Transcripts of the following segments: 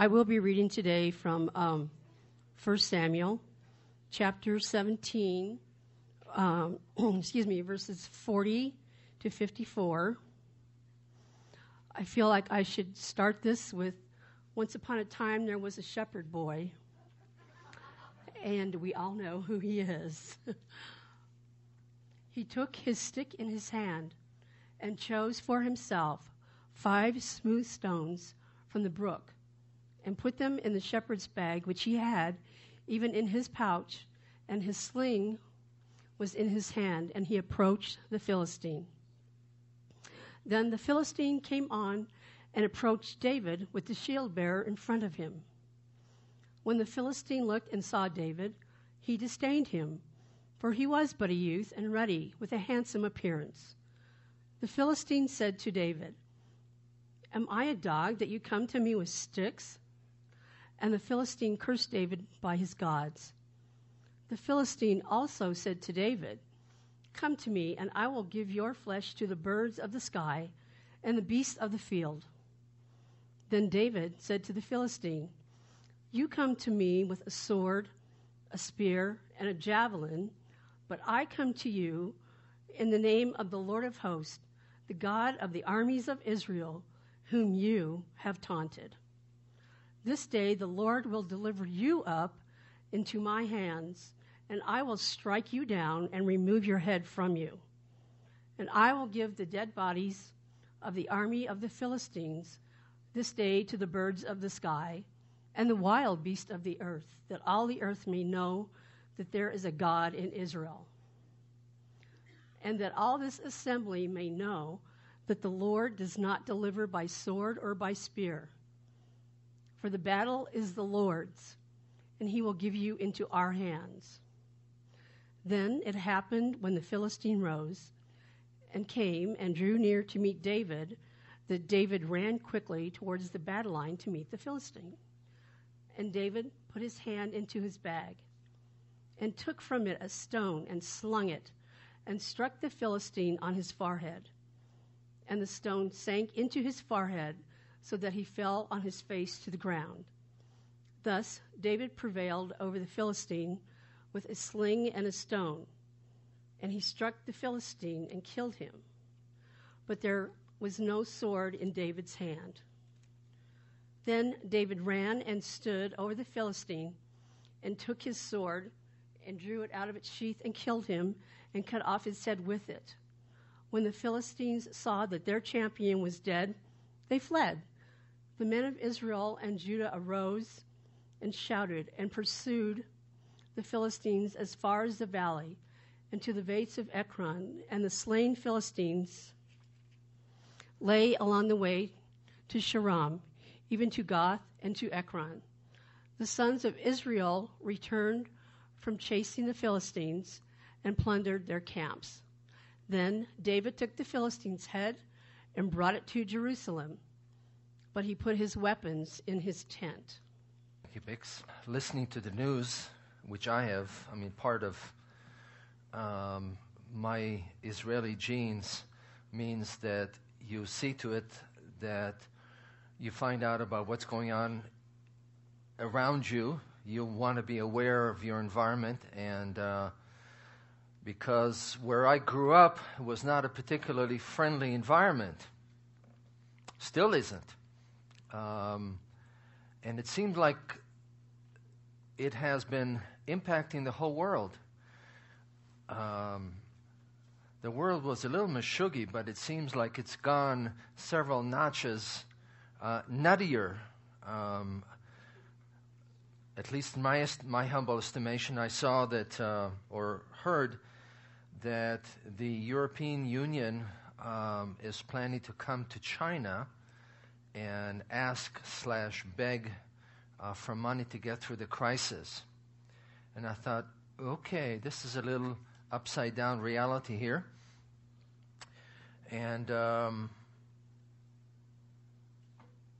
I will be reading today from um, 1 Samuel chapter 17, um, excuse me, verses 40 to 54. I feel like I should start this with Once upon a time there was a shepherd boy, and we all know who he is. he took his stick in his hand and chose for himself five smooth stones from the brook and put them in the shepherd's bag which he had, even in his pouch, and his sling was in his hand, and he approached the Philistine. Then the Philistine came on and approached David with the shield bearer in front of him. When the Philistine looked and saw David, he disdained him, for he was but a youth and ruddy, with a handsome appearance. The Philistine said to David, Am I a dog that you come to me with sticks? And the Philistine cursed David by his gods. The Philistine also said to David, Come to me, and I will give your flesh to the birds of the sky and the beasts of the field. Then David said to the Philistine, You come to me with a sword, a spear, and a javelin, but I come to you in the name of the Lord of hosts, the God of the armies of Israel, whom you have taunted. This day the Lord will deliver you up into my hands and I will strike you down and remove your head from you. And I will give the dead bodies of the army of the Philistines this day to the birds of the sky and the wild beasts of the earth, that all the earth may know that there is a God in Israel. And that all this assembly may know that the Lord does not deliver by sword or by spear. For the battle is the Lord's, and he will give you into our hands. Then it happened when the Philistine rose and came and drew near to meet David that David ran quickly towards the battle line to meet the Philistine. And David put his hand into his bag and took from it a stone and slung it and struck the Philistine on his forehead. And the stone sank into his forehead so that he fell on his face to the ground. Thus David prevailed over the Philistine with a sling and a stone. And he struck the Philistine and killed him. But there was no sword in David's hand. Then David ran and stood over the Philistine and took his sword and drew it out of its sheath and killed him and cut off his head with it. When the Philistines saw that their champion was dead, they fled. The men of Israel and Judah arose and shouted and pursued the Philistines as far as the valley and to the gates of Ekron, and the slain Philistines lay along the way to Shaaraim, even to Gath and to Ekron. The sons of Israel returned from chasing the Philistines and plundered their camps. Then David took the Philistines' head and brought it to Jerusalem, but he put his weapons in his tent. Thank you, Bix. Listening to the news which I have, I mean, part of um, my Israeli genes means that you see to it that you find out about what's going on around you. You want to be aware of your environment, and uh, because where I grew up was not a particularly friendly environment, still isn't. Um, and it seemed like it has been impacting the whole world. Um, the world was a little mashuggy, but it seems like it's gone several notches uh, nuttier. Um, at least in my, est- my humble estimation, I saw that uh, or heard that the European Union um, is planning to come to China and ask slash beg uh, for money to get through the crisis. And I thought, okay, this is a little upside down reality here. And um,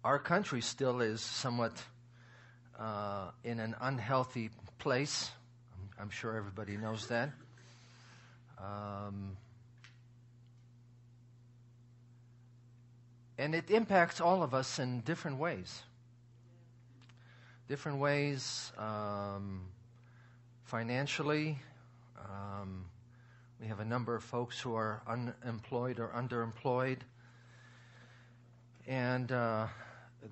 our country still is somewhat uh, in an unhealthy place. I'm, I'm, sure everybody knows that. Um, and it impacts all of us in different ways. different ways. Um, financially, um, we have a number of folks who are unemployed or underemployed. And uh,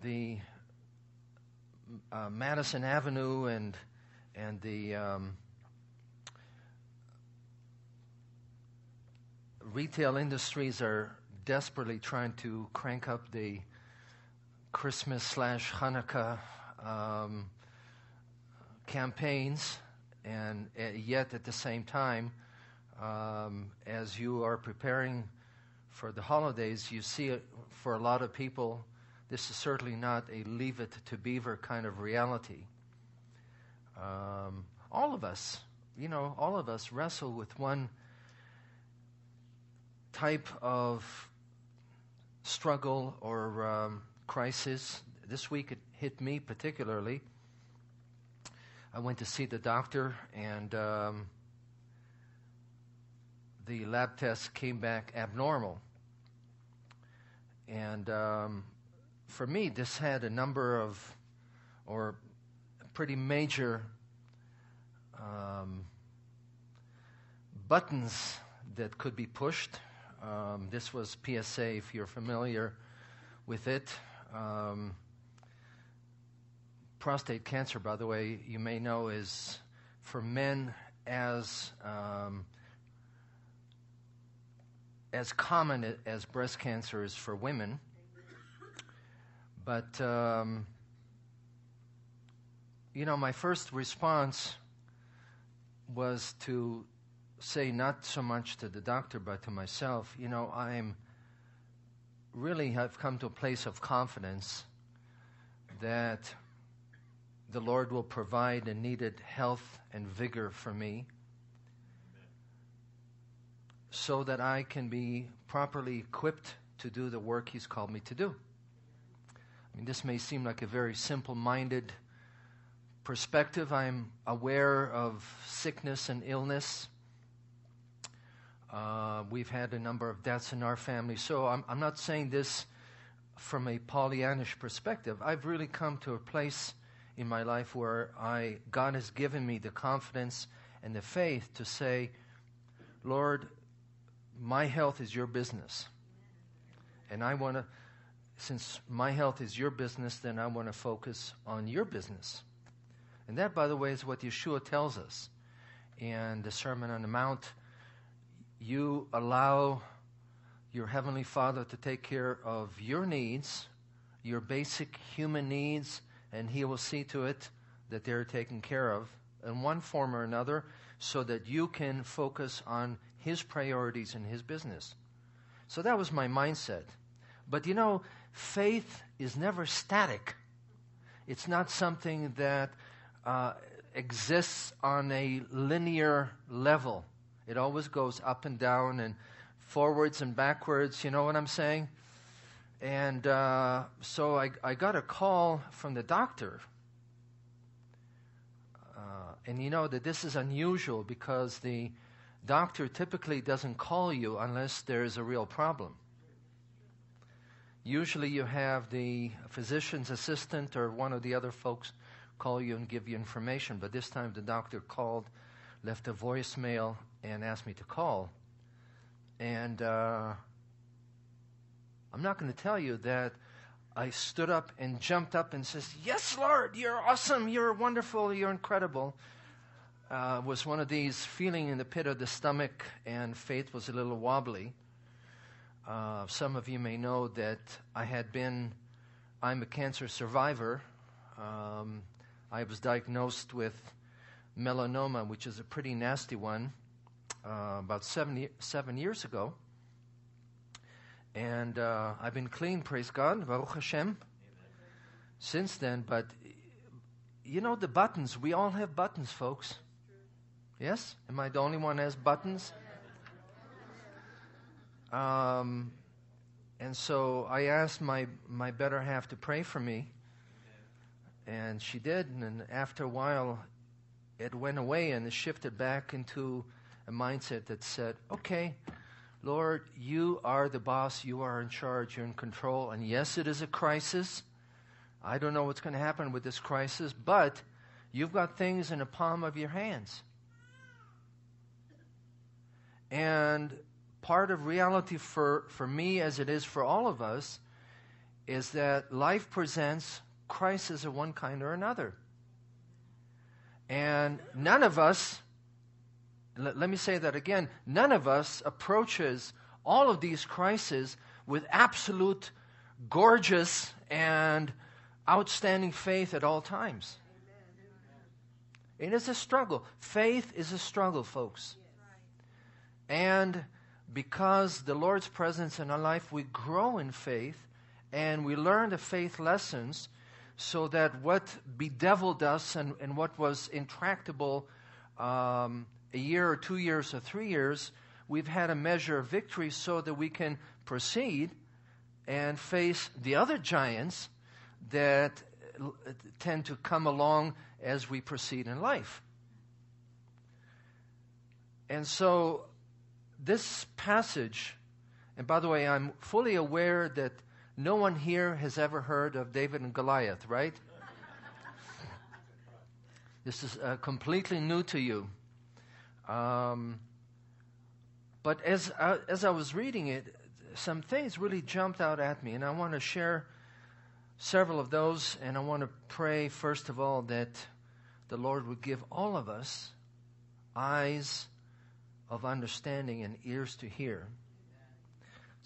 the uh, Madison Avenue and and the um, retail industries are desperately trying to crank up the Christmas slash Hanukkah um, campaigns, and uh, yet at the same time, um, as you are preparing for the holidays, you see it for a lot of people. This is certainly not a leave it to beaver kind of reality. Um, all of us, you know, all of us wrestle with one type of struggle or um, crisis. This week it hit me particularly. I went to see the doctor, and um, the lab test came back abnormal. And um, for me, this had a number of, or pretty major um, buttons that could be pushed. Um, this was PSA, if you're familiar with it. Um, prostate cancer, by the way, you may know, is for men as um, as common as breast cancer is for women. But um, you know, my first response was to say not so much to the doctor, but to myself. You know, I'm really have come to a place of confidence that the Lord will provide the needed health and vigor for me so that I can be properly equipped to do the work He's called me to do. I mean, this may seem like a very simple minded perspective. I'm aware of sickness and illness. Uh, we've had a number of deaths in our family. So I'm, I'm not saying this from a Pollyannish perspective. I've really come to a place in my life where I, God has given me the confidence and the faith to say, Lord, my health is your business. And I want to, since my health is your business, then I want to focus on your business. And that, by the way, is what Yeshua tells us in the Sermon on the Mount. You allow your Heavenly Father to take care of your needs, your basic human needs, and He will see to it that they're taken care of in one form or another so that you can focus on his priorities and his business. So that was my mindset. But you know, faith is never static. It's not something that uh, exists on a linear level. It always goes up and down and forwards and backwards. You know what I'm saying? And uh, so I, I got a call from the doctor. Uh, and you know that this is unusual because the doctor typically doesn't call you unless there is a real problem. Usually you have the physician's assistant or one of the other folks call you and give you information, but this time the doctor called, left a voicemail, and asked me to call. And uh, I'm not going to tell you that I stood up and jumped up and says, "Yes, Lord, you're awesome, you're wonderful, you're incredible." uh, was one of these feeling in the pit of the stomach, and faith was a little wobbly. Uh, some of you may know that I had been, I'm a cancer survivor. Um, I was diagnosed with melanoma, which is a pretty nasty one, uh, about seven, seven years ago. And uh, I've been clean, praise God, Baruch Hashem, Amen. since then. But you know the buttons, we all have buttons, folks. Yes? Am I the only one that has buttons? Um, and so I asked my, my better half to pray for me. And she did. And after a while, it went away and it shifted back into a mindset that said, okay, Lord, you are the boss. You are in charge. You're in control. And yes, it is a crisis. I don't know what's going to happen with this crisis, but you've got things in the palm of your hands. And part of reality for, for me, as it is for all of us, is that life presents crisis of one kind or another. And none of us, let, let me say that again, none of us approaches all of these crises with absolute, gorgeous, and outstanding faith at all times. It is a struggle. Faith is a struggle, folks. And because the Lord's presence in our life, we grow in faith and we learn the faith lessons so that what bedeviled us and, and what was intractable um, a year or two years or three years, we've had a measure of victory so that we can proceed and face the other giants that tend to come along as we proceed in life. And so, this passage, and by the way, I'm fully aware that no one here has ever heard of David and Goliath, right? this is uh, completely new to you. Um, but as I, as I was reading it, some things really jumped out at me, and I want to share several of those, and I want to pray, first of all, that the Lord would give all of us eyes of understanding and ears to hear.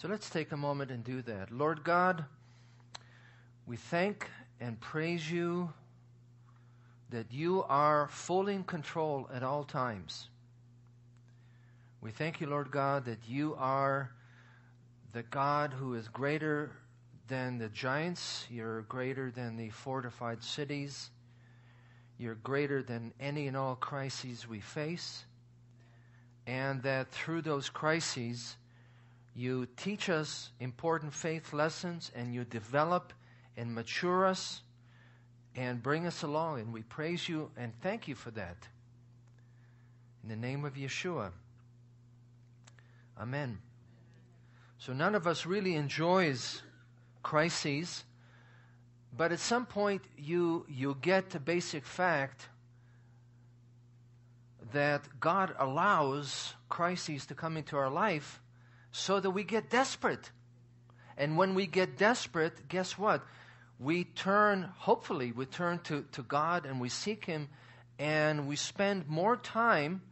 So let's take a moment and do that. Lord God, we thank and praise you that you are fully in control at all times. We thank you, Lord God, that you are the God who is greater than the giants, you're greater than the fortified cities, you're greater than any and all crises we face, and that through those crises, you teach us important faith lessons and you develop and mature us and bring us along. And we praise you and thank you for that. In the name of Yeshua. Amen. So none of us really enjoys crises, but at some point you you get the basic fact that God allows crises to come into our life so that we get desperate. And when we get desperate, guess what? We turn, hopefully, we turn to, to God and we seek Him and we spend more time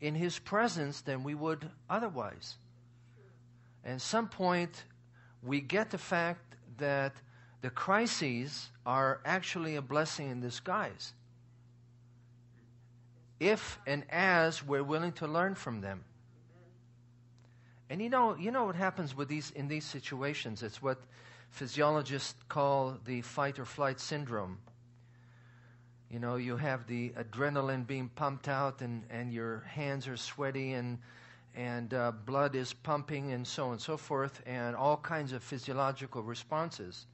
in His presence than we would otherwise. And at some point, we get the fact that the crises are actually a blessing in disguise. If and as we're willing to learn from them. And you know, you know what happens with these in these situations? It's what physiologists call the fight or flight syndrome. You know, you have the adrenaline being pumped out, and, and your hands are sweaty, and and uh, blood is pumping, and so on and so forth, and all kinds of physiological responses.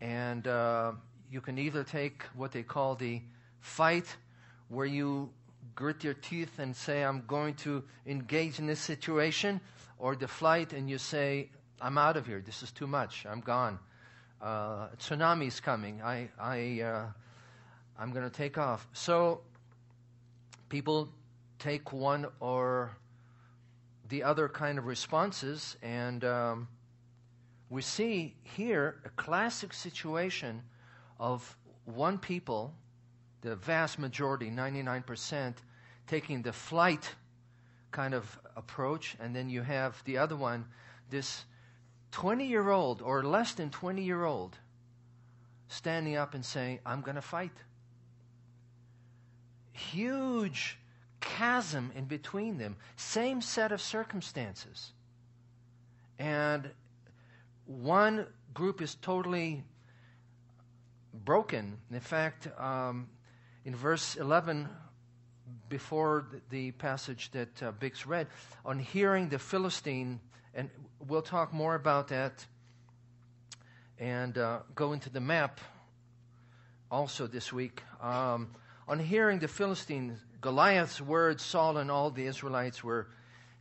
And uh, you can either take what they call the fight, where you grit your teeth and say, I'm going to engage in this situation, or the flight and you say, I'm out of here. This is too much. I'm gone. Uh, is coming. I, I, uh, I'm going to take off. So people take one or the other kind of responses, and um, we see here a classic situation of one people, the vast majority, 99%, taking the flight kind of approach, and then you have the other one, this 20 year old or less than 20 year old standing up and saying, I'm going to fight. Huge chasm in between them, same set of circumstances. And one group is totally broken. In fact, um, in verse 11, before the passage that uh, Bix read, on hearing the Philistine, and we'll talk more about that and uh, go into the map also this week. Um, on hearing the Philistine, Goliath's words, Saul and all the Israelites were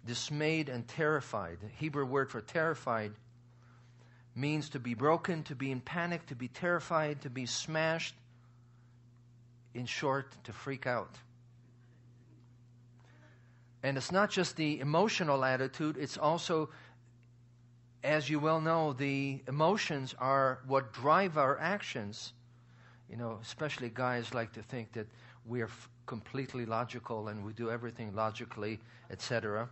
dismayed and terrified. The Hebrew word for terrified means to be broken, to be in panic, to be terrified, to be smashed. In short, to freak out. And it's not just the emotional attitude, it's also, as you well know, the emotions are what drive our actions. You know, especially guys like to think that we're f- completely logical and we do everything logically, etc.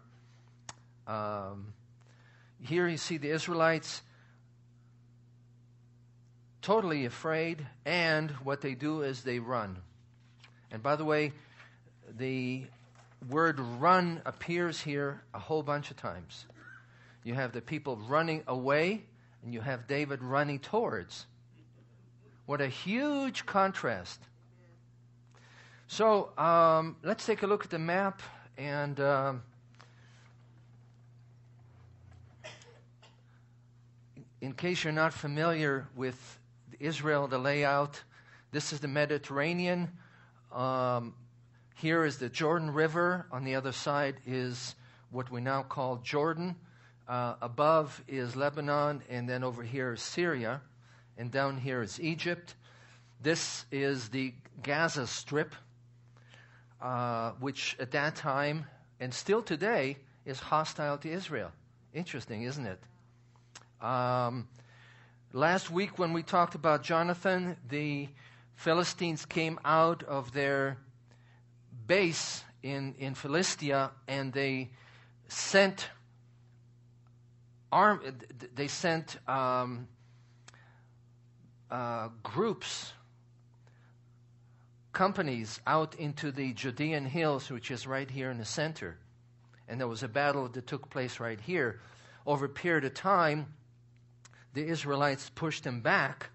Um, here you see the Israelites totally afraid, and what they do is they run. And by the way, the word run appears here a whole bunch of times. You have the people running away, and you have David running towards. What a huge contrast. So um, let's take a look at the map and. Um, in case you're not familiar with Israel, the layout, this is the Mediterranean. Um, here is the Jordan River. On the other side is what we now call Jordan. Uh, above is Lebanon, and then over here is Syria, and down here is Egypt. This is the Gaza Strip, uh, which at that time and still today is hostile to Israel. Interesting, isn't it? Um, last week, when we talked about Jonathan, the Philistines came out of their base in, in Philistia and they sent arm, they sent um, uh, groups, companies out into the Judean hills, which is right here in the center. And there was a battle that took place right here. Over a period of time, the Israelites pushed them back.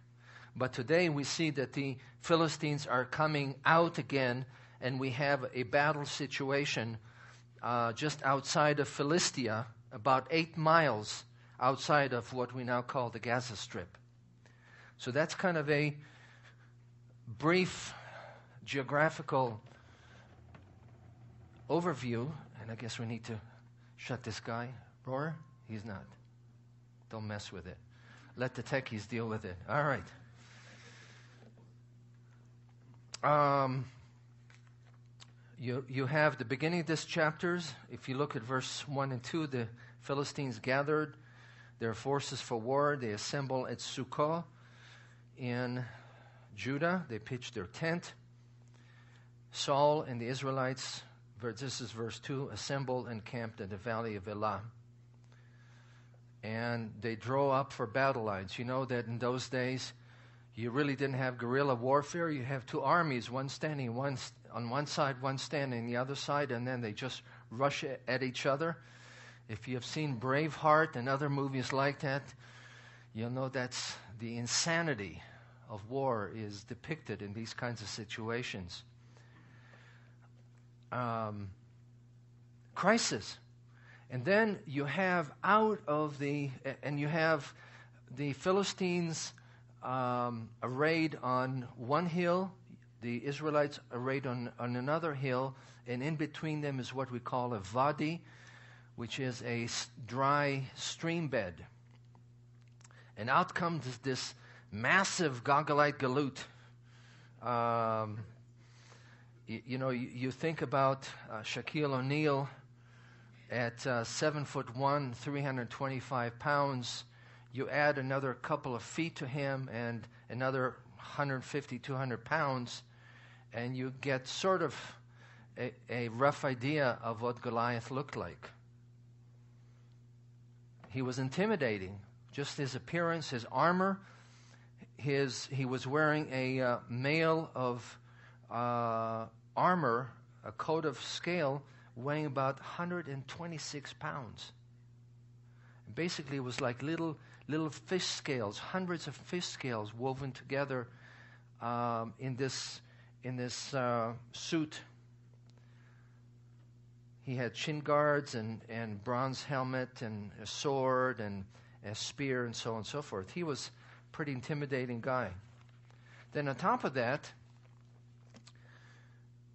But today we see that the Philistines are coming out again, and we have a battle situation uh, just outside of Philistia, about eight miles outside of what we now call the Gaza Strip. So that's kind of a brief geographical overview. And I guess we need to shut this guy. Roar? He's not. Don't mess with it. Let the techies deal with it. All right. Um, you, you have the beginning of this chapters. If you look at verse 1 and 2, the Philistines gathered their forces for war. They assemble at Socoh in Judah. They pitch their tent. Saul and the Israelites, this is verse 2, assembled and camped in the valley of Elah and they draw up for battle lines. You know that in those days, you really didn't have guerrilla warfare. You have two armies, one standing one on one side, one standing the other side, and then they just rush at each other. If you have seen Braveheart and other movies like that, you'll know that's the insanity of war is depicted in these kinds of situations. Um, crisis. And then you have out of the, and you have the Philistines um, arrayed on one hill, the Israelites arrayed on, on another hill, and in between them is what we call a vadi, which is a dry stream bed. And out comes this massive Gogolite galoot. Um, you, you, know, you, you, think about uh, Shaquille O'Neal at uh, seven foot one, 325 pounds, you add another couple of feet to him and another 150, 200 pounds, and you get sort of a, a rough idea of what Goliath looked like. He was intimidating. Just his appearance, his armor, his, he was wearing a uh, mail of uh, armor, a coat of scale weighing about 126 pounds. Basically, it was like little little fish scales, hundreds of fish scales woven together um, in this in this uh, suit. He had chin guards and, and bronze helmet and a sword and a spear and so on and so forth. He was a pretty intimidating guy. Then on top of that,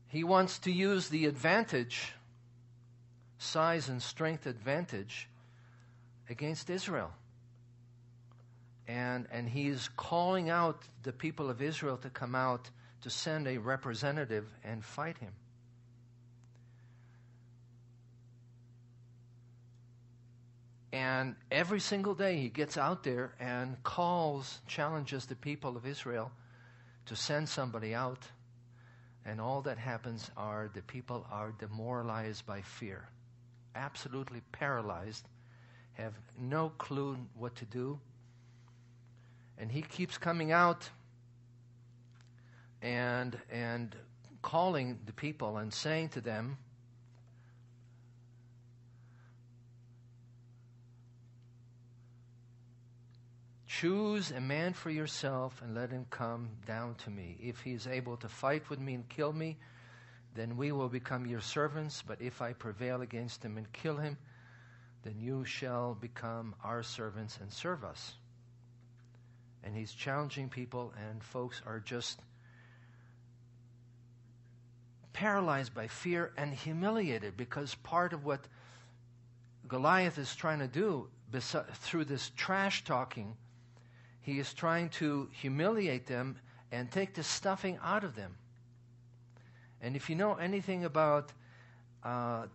he wants to use the advantage size and strength advantage against Israel. and, and he's calling out the people of Israel to come out to send a representative and fight him. And every single day he gets out there and calls, challenges the people of Israel to send somebody out. And all that happens are the people are demoralized by fear, absolutely paralyzed, have no clue what to do. And he keeps coming out and and calling the people and saying to them, Choose a man for yourself and let him come down to me. If he is able to fight with me and kill me, then we will become your servants. But if I prevail against him and kill him, then you shall become our servants and serve us. And he's challenging people, and folks are just paralyzed by fear and humiliated because part of what Goliath is trying to do through this trash talking, he is trying to humiliate them and take the stuffing out of them. And if you know anything about uh,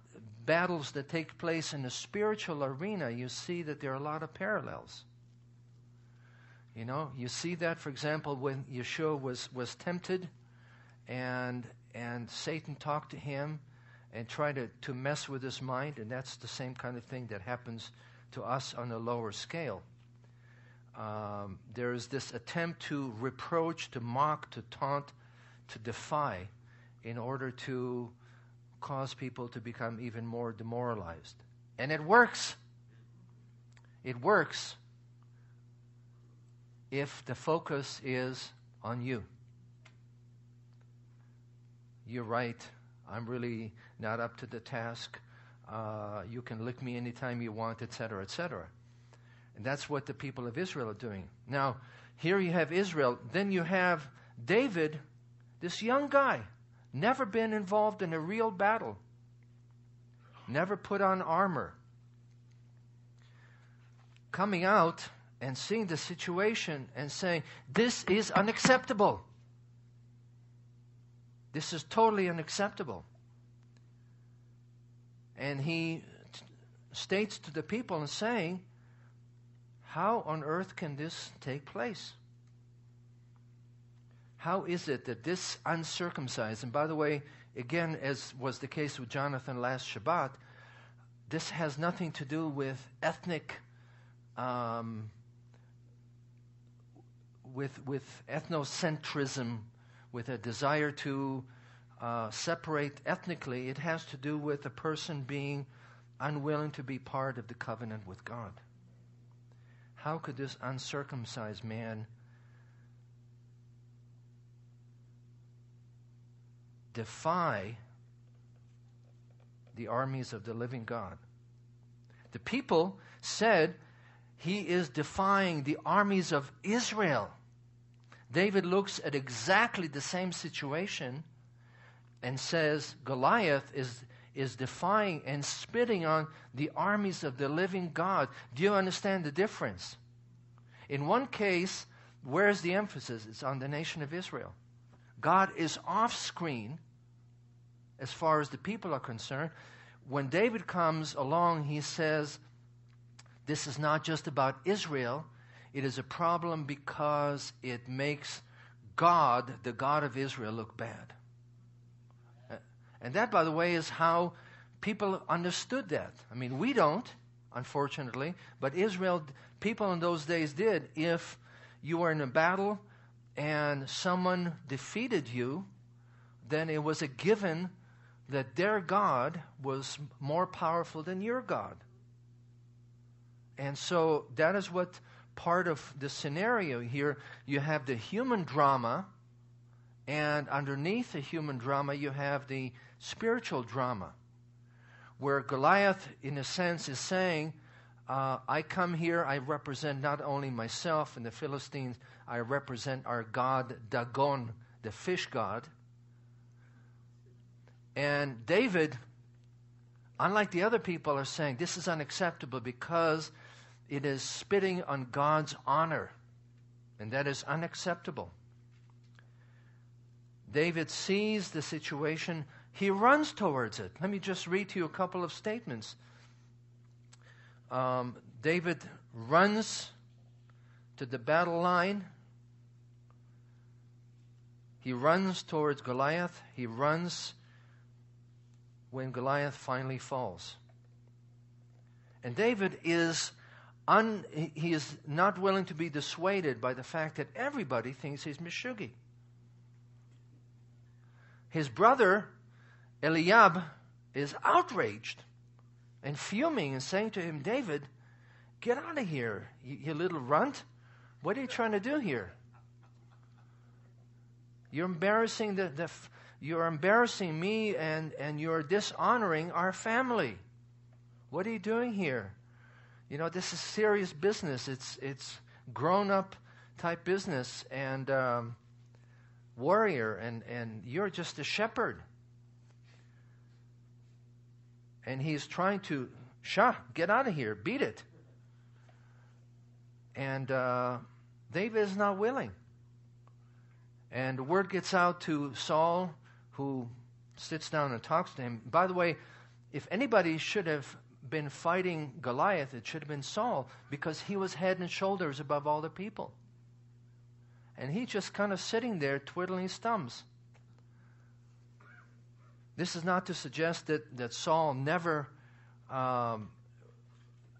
battles that take place in the spiritual arena, you see that there are a lot of parallels. You know, you see that, for example, when Yeshua was, was tempted and and Satan talked to him and tried to, to mess with his mind, and that's the same kind of thing that happens to us on a lower scale. Um, there is this attempt to reproach, to mock, to taunt, to defy in order to cause people to become even more demoralized. And it works. It works if the focus is on you you're right. I'm really not up to the task. Uh, you can lick me anytime you want, etc., etc. And that's what the people of Israel are doing. Now, here you have Israel. Then you have David, this young guy, never been involved in a real battle, never put on armor. Coming out and seeing the situation and saying, This is unacceptable. This is totally unacceptable. And he t- states to the people and saying, How on earth can this take place? How is it that this uncircumcised, and by the way, again, as was the case with Jonathan last Shabbat, this has nothing to do with ethnic, um, with, with ethnocentrism with a desire to uh, separate ethnically, it has to do with a person being unwilling to be part of the covenant with God. How could this uncircumcised man defy the armies of the living God? The people said he is defying the armies of Israel. David looks at exactly the same situation and says Goliath is, is defying and spitting on the armies of the living God. Do you understand the difference? In one case, where's the emphasis? It's on the nation of Israel. God is off screen as far as the people are concerned. When David comes along, he says, This is not just about Israel, it is a problem because it makes God, the God of Israel, look bad. And that, by the way, is how people understood that. I mean, we don't, unfortunately, but Israel, people in those days did. If you were in a battle and someone defeated you, then it was a given that their God was more powerful than your God. And so that is what part of the scenario here. You have the human drama, and underneath the human drama, you have the spiritual drama, where Goliath, in a sense, is saying, uh, I come here, I represent not only myself and the Philistines, I represent our god Dagon, the fish god. And David, unlike the other people, are saying this is unacceptable because it is spitting on God's honor. And that is unacceptable. David sees the situation, he runs towards it. Let me just read to you a couple of statements. Um, David runs to the battle line. He runs towards Goliath. He runs when Goliath finally falls. And David is un, he is not willing to be dissuaded by the fact that everybody thinks he's Meshuggah. His brother Eliab is outraged and fuming and saying to him, David, get out of here, you, you little runt. What are you trying to do here? You're embarrassing the, the you're embarrassing me and, and you're dishonoring our family. What are you doing here? You know, this is serious business. It's, it's grown up type business and um, warrior, and, and you're just a shepherd. And he's trying to, Shah, get out of here, beat it. And uh, David is not willing. And word gets out to Saul, who sits down and talks to him. By the way, if anybody should have been fighting Goliath, it should have been Saul, because he was head and shoulders above all the people. And he's just kind of sitting there twiddling his thumbs. This is not to suggest that, that Saul never um,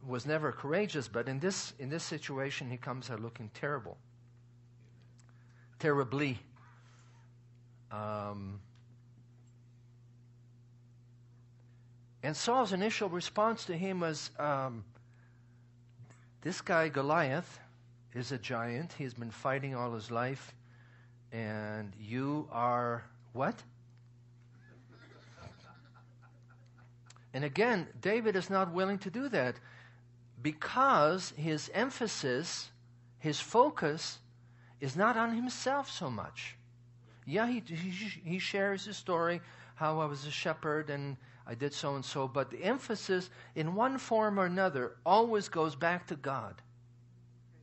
was never courageous, but in this, in this situation, he comes out looking terrible. Terribly. Um, and Saul's initial response to him was um, this guy, Goliath, is a giant. He's been fighting all his life. And you are what? And again, David is not willing to do that because his emphasis, his focus, is not on himself so much. Yeah, he, he, he shares his story, how I was a shepherd and I did so and so, but the emphasis, in one form or another, always goes back to God.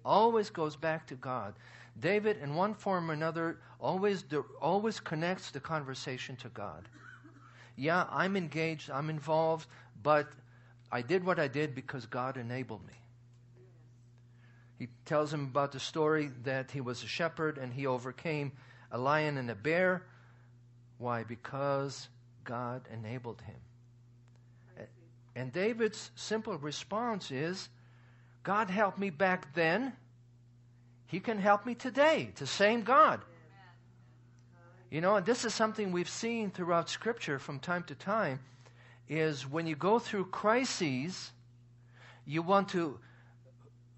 Always goes back to God. David, in one form or another, always, always connects the conversation to God. Yeah, I'm engaged, I'm involved, but I did what I did because God enabled me. He tells him about the story that he was a shepherd and he overcame a lion and a bear. Why? Because God enabled him. And David's simple response is God helped me back then. He can help me today. The same God. You know, and this is something we've seen throughout Scripture from time to time is when you go through crises, you want to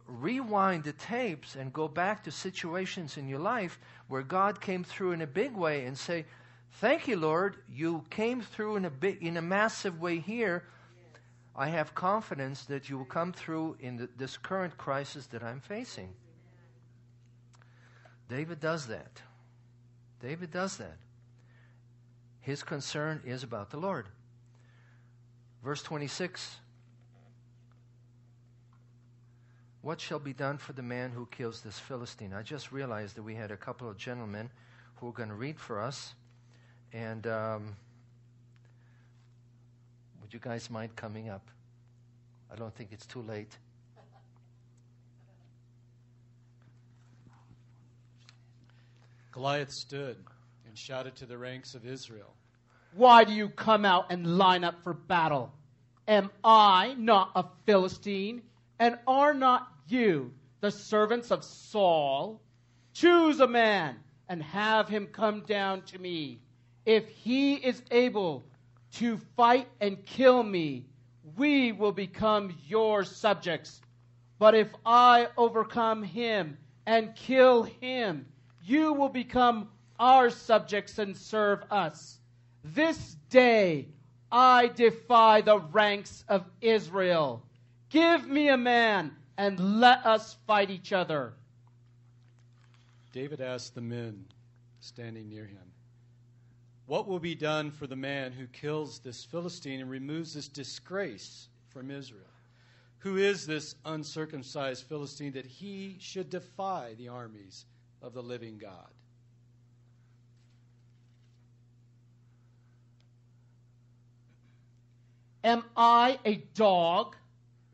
rewind the tapes and go back to situations in your life where God came through in a big way and say, "Thank you, Lord, you came through in a big, in a massive way here. I have confidence that you will come through in the, this current crisis that I'm facing." David does that. David does that. His concern is about the Lord. Verse 26 What shall be done for the man who kills this Philistine? I just realized that we had a couple of gentlemen who were going to read for us. And um, would you guys mind coming up? I don't think it's too late. Goliath stood and shouted to the ranks of Israel why do you come out and line up for battle? Am I not a Philistine? And are not you the servants of Saul? Choose a man and have him come down to me. If he is able to fight and kill me, we will become your subjects. But if I overcome him and kill him, you will become our subjects and serve us. This day I defy the ranks of Israel. Give me a man and let us fight each other. David asked the men standing near him, What will be done for the man who kills this Philistine and removes this disgrace from Israel? Who is this uncircumcised Philistine that he should defy the armies of the living God? Am I a dog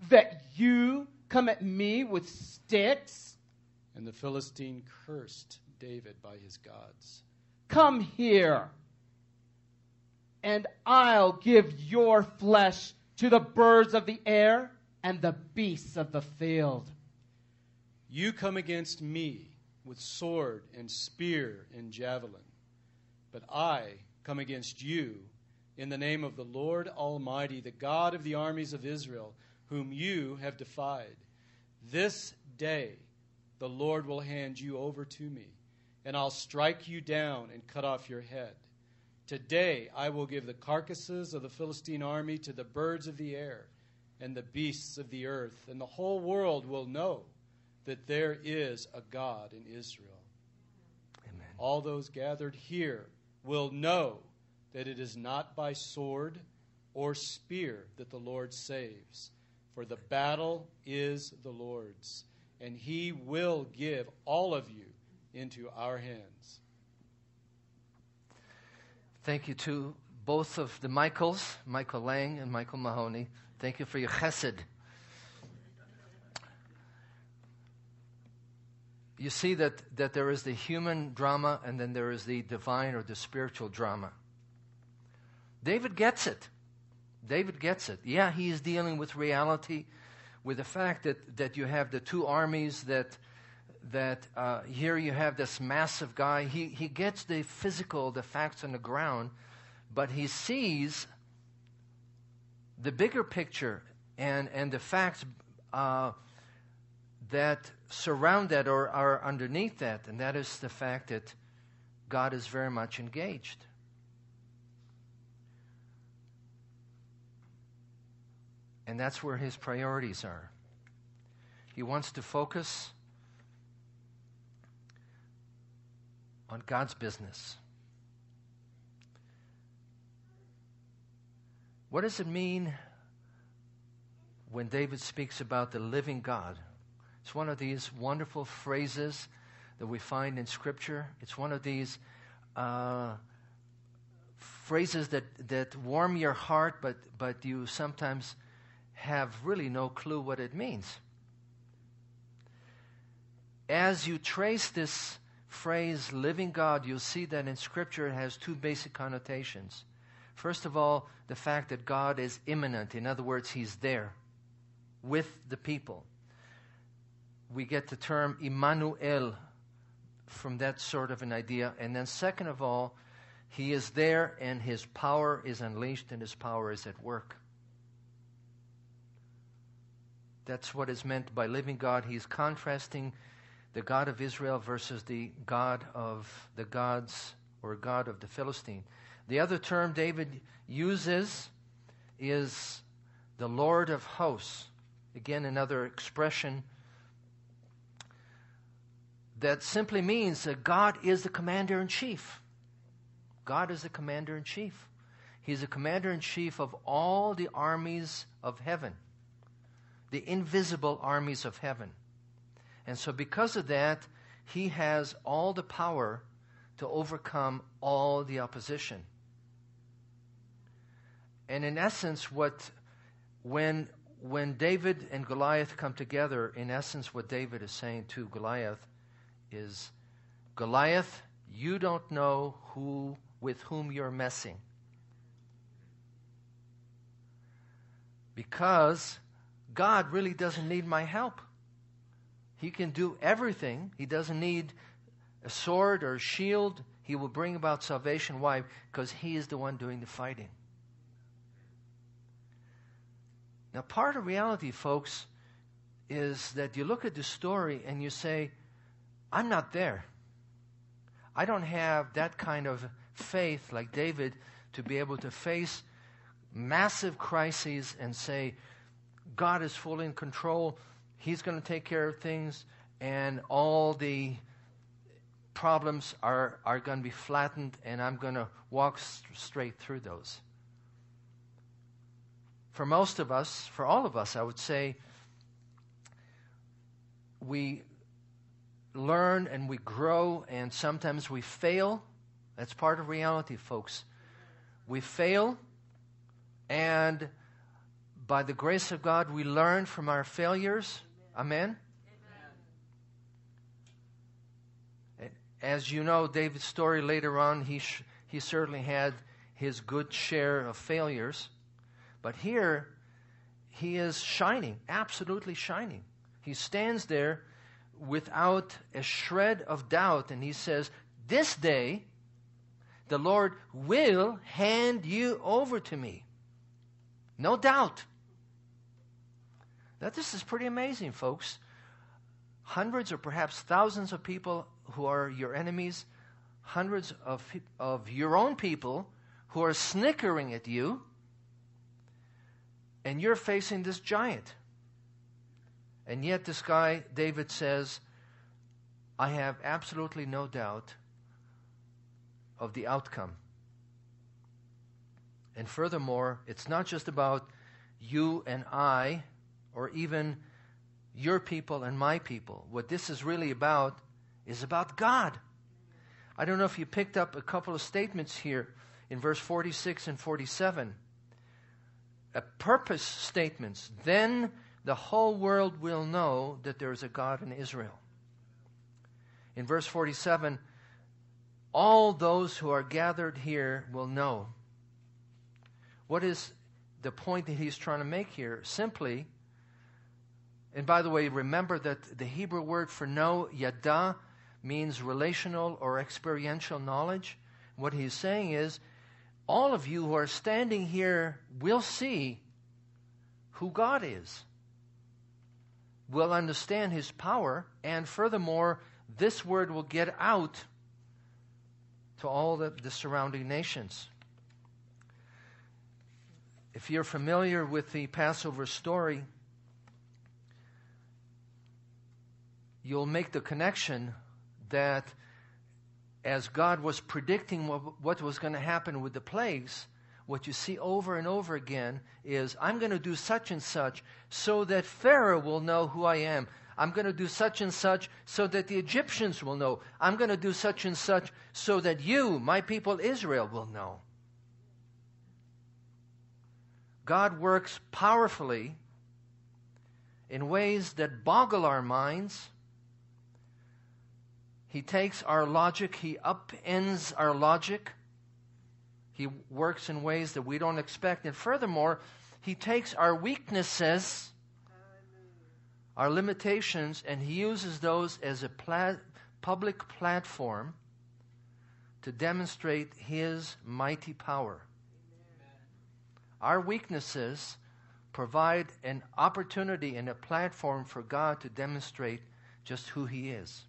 that you come at me with sticks? And the Philistine cursed David by his gods. Come here, and I'll give your flesh to the birds of the air and the beasts of the field. You come against me with sword and spear and javelin, but I come against you in the name of the Lord Almighty, the God of the armies of Israel, whom you have defied. This day the Lord will hand you over to me, and I'll strike you down and cut off your head. Today I will give the carcasses of the Philistine army to the birds of the air and the beasts of the earth, and the whole world will know that there is a God in Israel. Amen. All those gathered here will know that it is not by sword or spear that the Lord saves, for the battle is the Lord's, and he will give all of you into our hands. Thank you to both of the Michaels, Michael Lang and Michael Mahoney. Thank you for your chesed. You see that, that there is the human drama and then there is the divine or the spiritual drama. David gets it. David gets it. Yeah, he is dealing with reality, with the fact that, that you have the two armies that that uh, here you have this massive guy. He, he gets the physical, the facts on the ground, but he sees the bigger picture and, and the facts uh, that surround that or are underneath that, and that is the fact that God is very much engaged. And that's where his priorities are. He wants to focus on God's business. What does it mean when David speaks about the living God? It's one of these wonderful phrases that we find in Scripture. It's one of these uh, phrases that, that warm your heart, but, but you sometimes have really no clue what it means. As you trace this phrase, living God, you'll see that in Scripture it has two basic connotations. First of all, the fact that God is immanent. In other words, He's there with the people. We get the term Immanuel from that sort of an idea. And then, second of all, He is there and His power is unleashed and His power is at work. That's what is meant by living God. He's contrasting the God of Israel versus the God of the gods or God of the Philistine. The other term David uses is the Lord of hosts. Again, another expression that simply means that God is the commander in chief. God is the commander in chief. He's the commander in chief of all the armies of heaven, the invisible armies of heaven. And so, because of that, he has all the power to overcome all the opposition. And in essence, what when when David and Goliath come together, in essence, what David is saying to Goliath is, Goliath, you don't know who with whom you're messing. Because God really doesn't need my help. He can do everything. He doesn't need a sword or a shield. He will bring about salvation. Why? Because He is the one doing the fighting. Now, part of reality, folks, is that you look at the story and you say, I'm not there. I don't have that kind of faith like David to be able to face massive crises and say, God is fully in control. He's going to take care of things, and all the problems are, are going to be flattened, and I'm going to walk st- straight through those. For most of us, for all of us, I would say, we learn and we grow, and sometimes we fail. That's part of reality, folks. We fail, and by the grace of God, we learn from our failures. Amen? As you know, David's story later on, he, sh- he certainly had his good share of failures. But here, he is shining, absolutely shining. He stands there without a shred of doubt, and he says, This day, the Lord will hand you over to me. No doubt. Now, this is pretty amazing, folks. Hundreds or perhaps thousands of people who are your enemies, hundreds of, of your own people who are snickering at you, and you're facing this giant. And yet, this guy, David says, I have absolutely no doubt of the outcome. And furthermore, it's not just about you and I, or even your people and my people. What this is really about is about God. I don't know if you picked up a couple of statements here in verse 46 and 47. A purpose statements. Then the whole world will know that there is a God in Israel. In verse 47, all those who are gathered here will know. What is the point that he's trying to make here? Simply, and by the way, remember that the Hebrew word for know, yada, means relational or experiential knowledge. What he's saying is, all of you who are standing here will see who God is, will understand his power, and furthermore, this word will get out to all the, the surrounding nations. If you're familiar with the Passover story, you'll make the connection that as God was predicting what, what was going to happen with the plagues, what you see over and over again is I'm going to do such and such so that Pharaoh will know who I am. I'm going to do such and such so that the Egyptians will know. I'm going to do such and such so that you, my people Israel, will know. God works powerfully in ways that boggle our minds. He takes our logic, he upends our logic. He works in ways that we don't expect. And furthermore, he takes our weaknesses our limitations, and He uses those as a plat- public platform to demonstrate His mighty power. Amen. Our weaknesses provide an opportunity and a platform for God to demonstrate just who He is.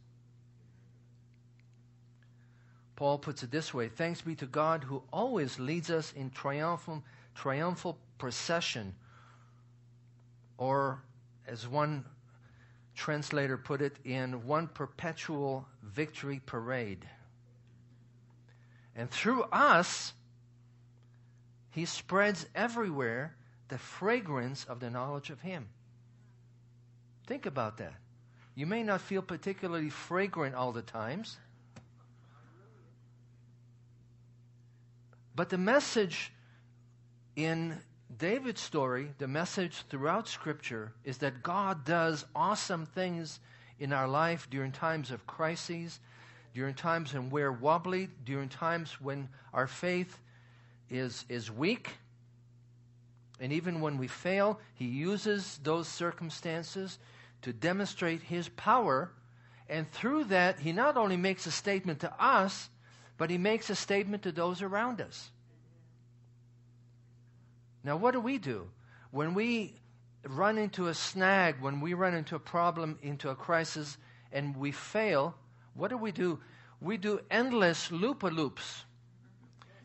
Paul puts it this way Thanks be to God who always leads us in triumphal, triumphal procession, or as one translator put it, in one perpetual victory parade. And through us, he spreads everywhere the fragrance of the knowledge of him. Think about that. You may not feel particularly fragrant all the times. But the message in David's story, the message throughout Scripture, is that God does awesome things in our life during times of crises, during times when we're wobbly, during times when our faith is, is weak. And even when we fail, He uses those circumstances to demonstrate His power. And through that, He not only makes a statement to us, but He makes a statement to those around us. Now, what do we do? When we run into a snag, when we run into a problem, into a crisis, and we fail, what do we do? We do endless loop loops.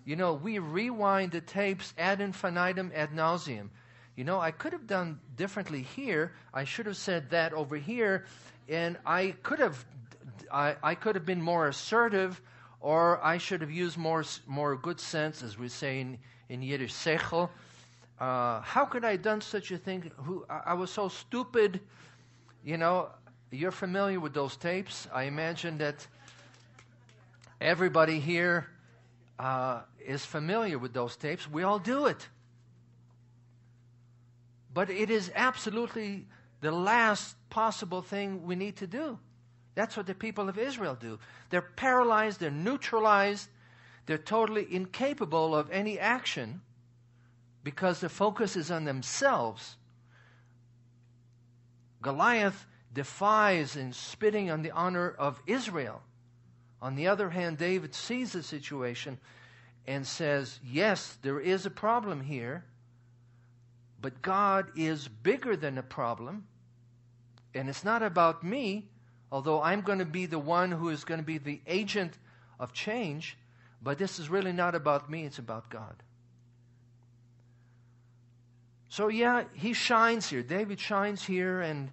You know, we rewind the tapes ad infinitum, ad nauseum. You know, I could have done differently here. I should have said that over here, and I could have, I, I could have been more assertive, or I should have used more, more good sense, as we say in, in Yiddish, sechel uh, how could I have done such a thing? Who I, I was so stupid, you know. you're familiar with those tapes. I imagine that everybody here uh, is familiar with those tapes. We all do it. But it is absolutely the last possible thing we need to do. That's what the people of Israel do. They're paralyzed, they're neutralized, they're totally incapable of any action because the focus is on themselves. Goliath defies in spitting on the honor of Israel. On the other hand, David sees the situation and says, Yes, there is a problem here, but God is bigger than a problem. And it's not about me, although I'm going to be the one who is going to be the agent of change. But this is really not about me, it's about God. So, yeah, he shines here. David shines here, and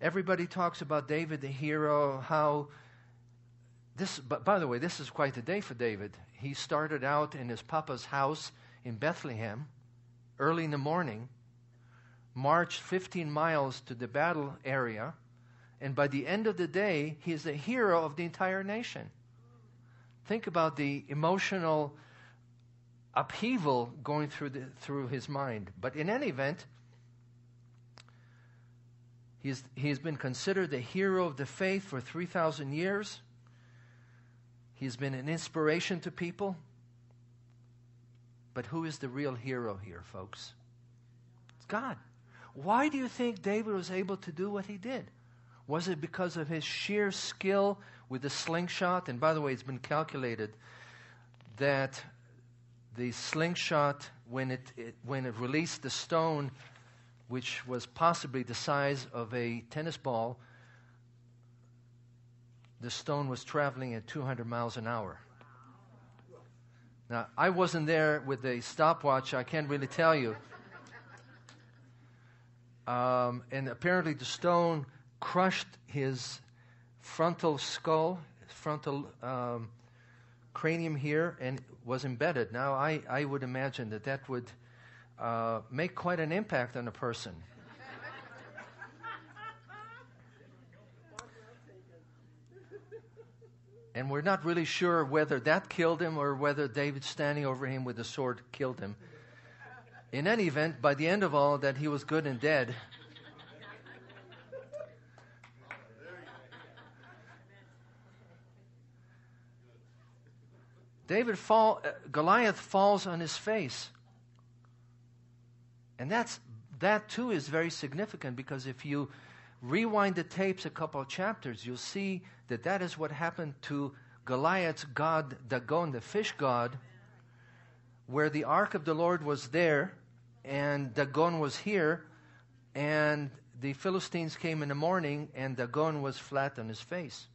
everybody talks about David, the hero, how this, but by the way, this is quite a day for David. He started out in his papa's house in Bethlehem early in the morning, marched 15 miles to the battle area, and by the end of the day, he is the hero of the entire nation. Think about the emotional upheaval going through, the, through his mind. But in any event, he's, he's been considered the hero of the faith for 3,000 years. He's been an inspiration to people. But who is the real hero here, folks? It's God. Why do you think David was able to do what he did? Was it because of his sheer skill with the slingshot. And by the way, it's been calculated that the slingshot, when it, it, when it released the stone, which was possibly the size of a tennis ball, the stone was traveling at 200 miles an hour. Now, I wasn't there with a stopwatch, I can't really tell you. Um, and apparently, the stone crushed his frontal skull, frontal um, cranium here, and was embedded. Now, I, I would imagine that that would uh, make quite an impact on a person. and we're not really sure whether that killed him or whether David standing over him with a sword killed him. In any event, by the end of all, that he was good and dead. David fall, uh, Goliath falls on his face. And that's, that too is very significant because if you rewind the tapes a couple of chapters, you'll see that that is what happened to Goliath's god, Dagon, the fish god, where the ark of the Lord was there and Dagon was here, and the Philistines came in the morning and Dagon was flat on his face.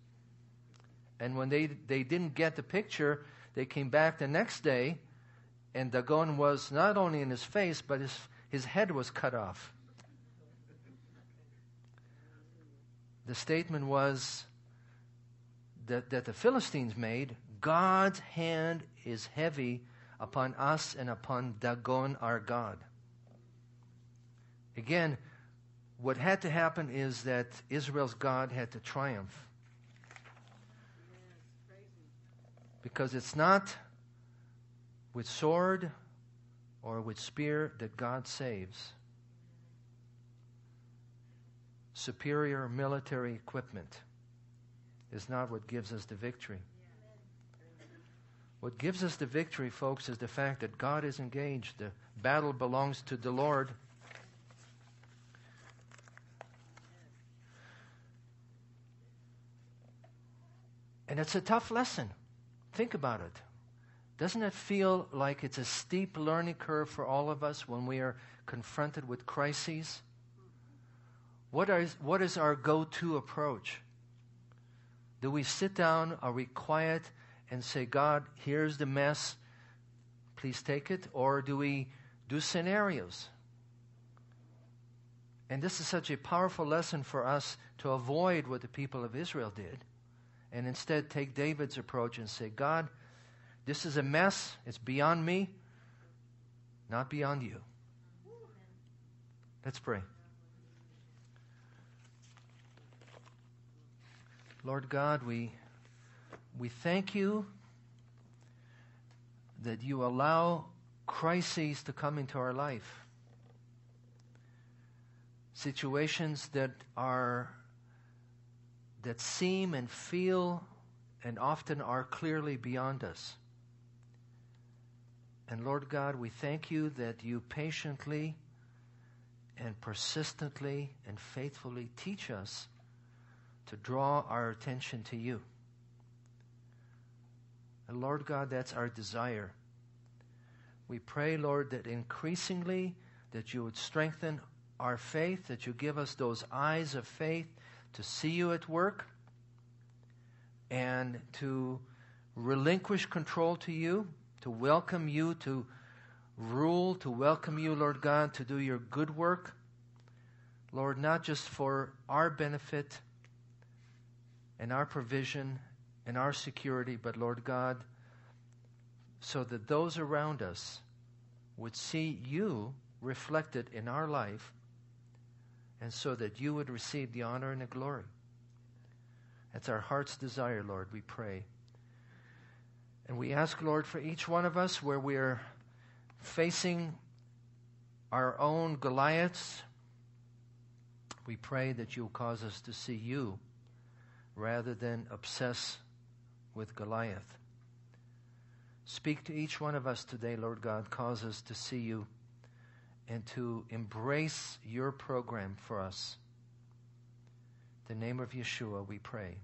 And when they, they didn't get the picture, they came back the next day, and Dagon was not only in his face, but his, his head was cut off. The statement was that, that the Philistines made God's hand is heavy upon us and upon Dagon, our God. Again, what had to happen is that Israel's God had to triumph. Because it's not with sword or with spear that God saves. Superior military equipment is not what gives us the victory. What gives us the victory, folks, is the fact that God is engaged. The battle belongs to the Lord. And it's a tough lesson. Think about it. Doesn't it feel like it's a steep learning curve for all of us when we are confronted with crises? What is, what is our go to approach? Do we sit down? Are we quiet and say, God, here's the mess, please take it? Or do we do scenarios? And this is such a powerful lesson for us to avoid what the people of Israel did and instead take David's approach and say, God, this is a mess. It's beyond me, not beyond you. Let's pray. Lord God, we, we thank you that you allow crises to come into our life. Situations that are that seem and feel and often are clearly beyond us. And Lord God, we thank you that you patiently and persistently and faithfully teach us to draw our attention to you. And Lord God, that's our desire. We pray, Lord, that increasingly that you would strengthen our faith, that you give us those eyes of faith to see you at work and to relinquish control to you, to welcome you to rule, to welcome you, Lord God, to do your good work. Lord, not just for our benefit and our provision and our security, but Lord God, so that those around us would see you reflected in our life and so that you would receive the honor and the glory. That's our heart's desire, Lord, we pray. And we ask, Lord, for each one of us where we are facing our own Goliaths, we pray that you'll cause us to see you rather than obsess with Goliath. Speak to each one of us today, Lord God. Cause us to see you and to embrace your program for us. In the name of Yeshua, we pray.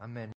Amen.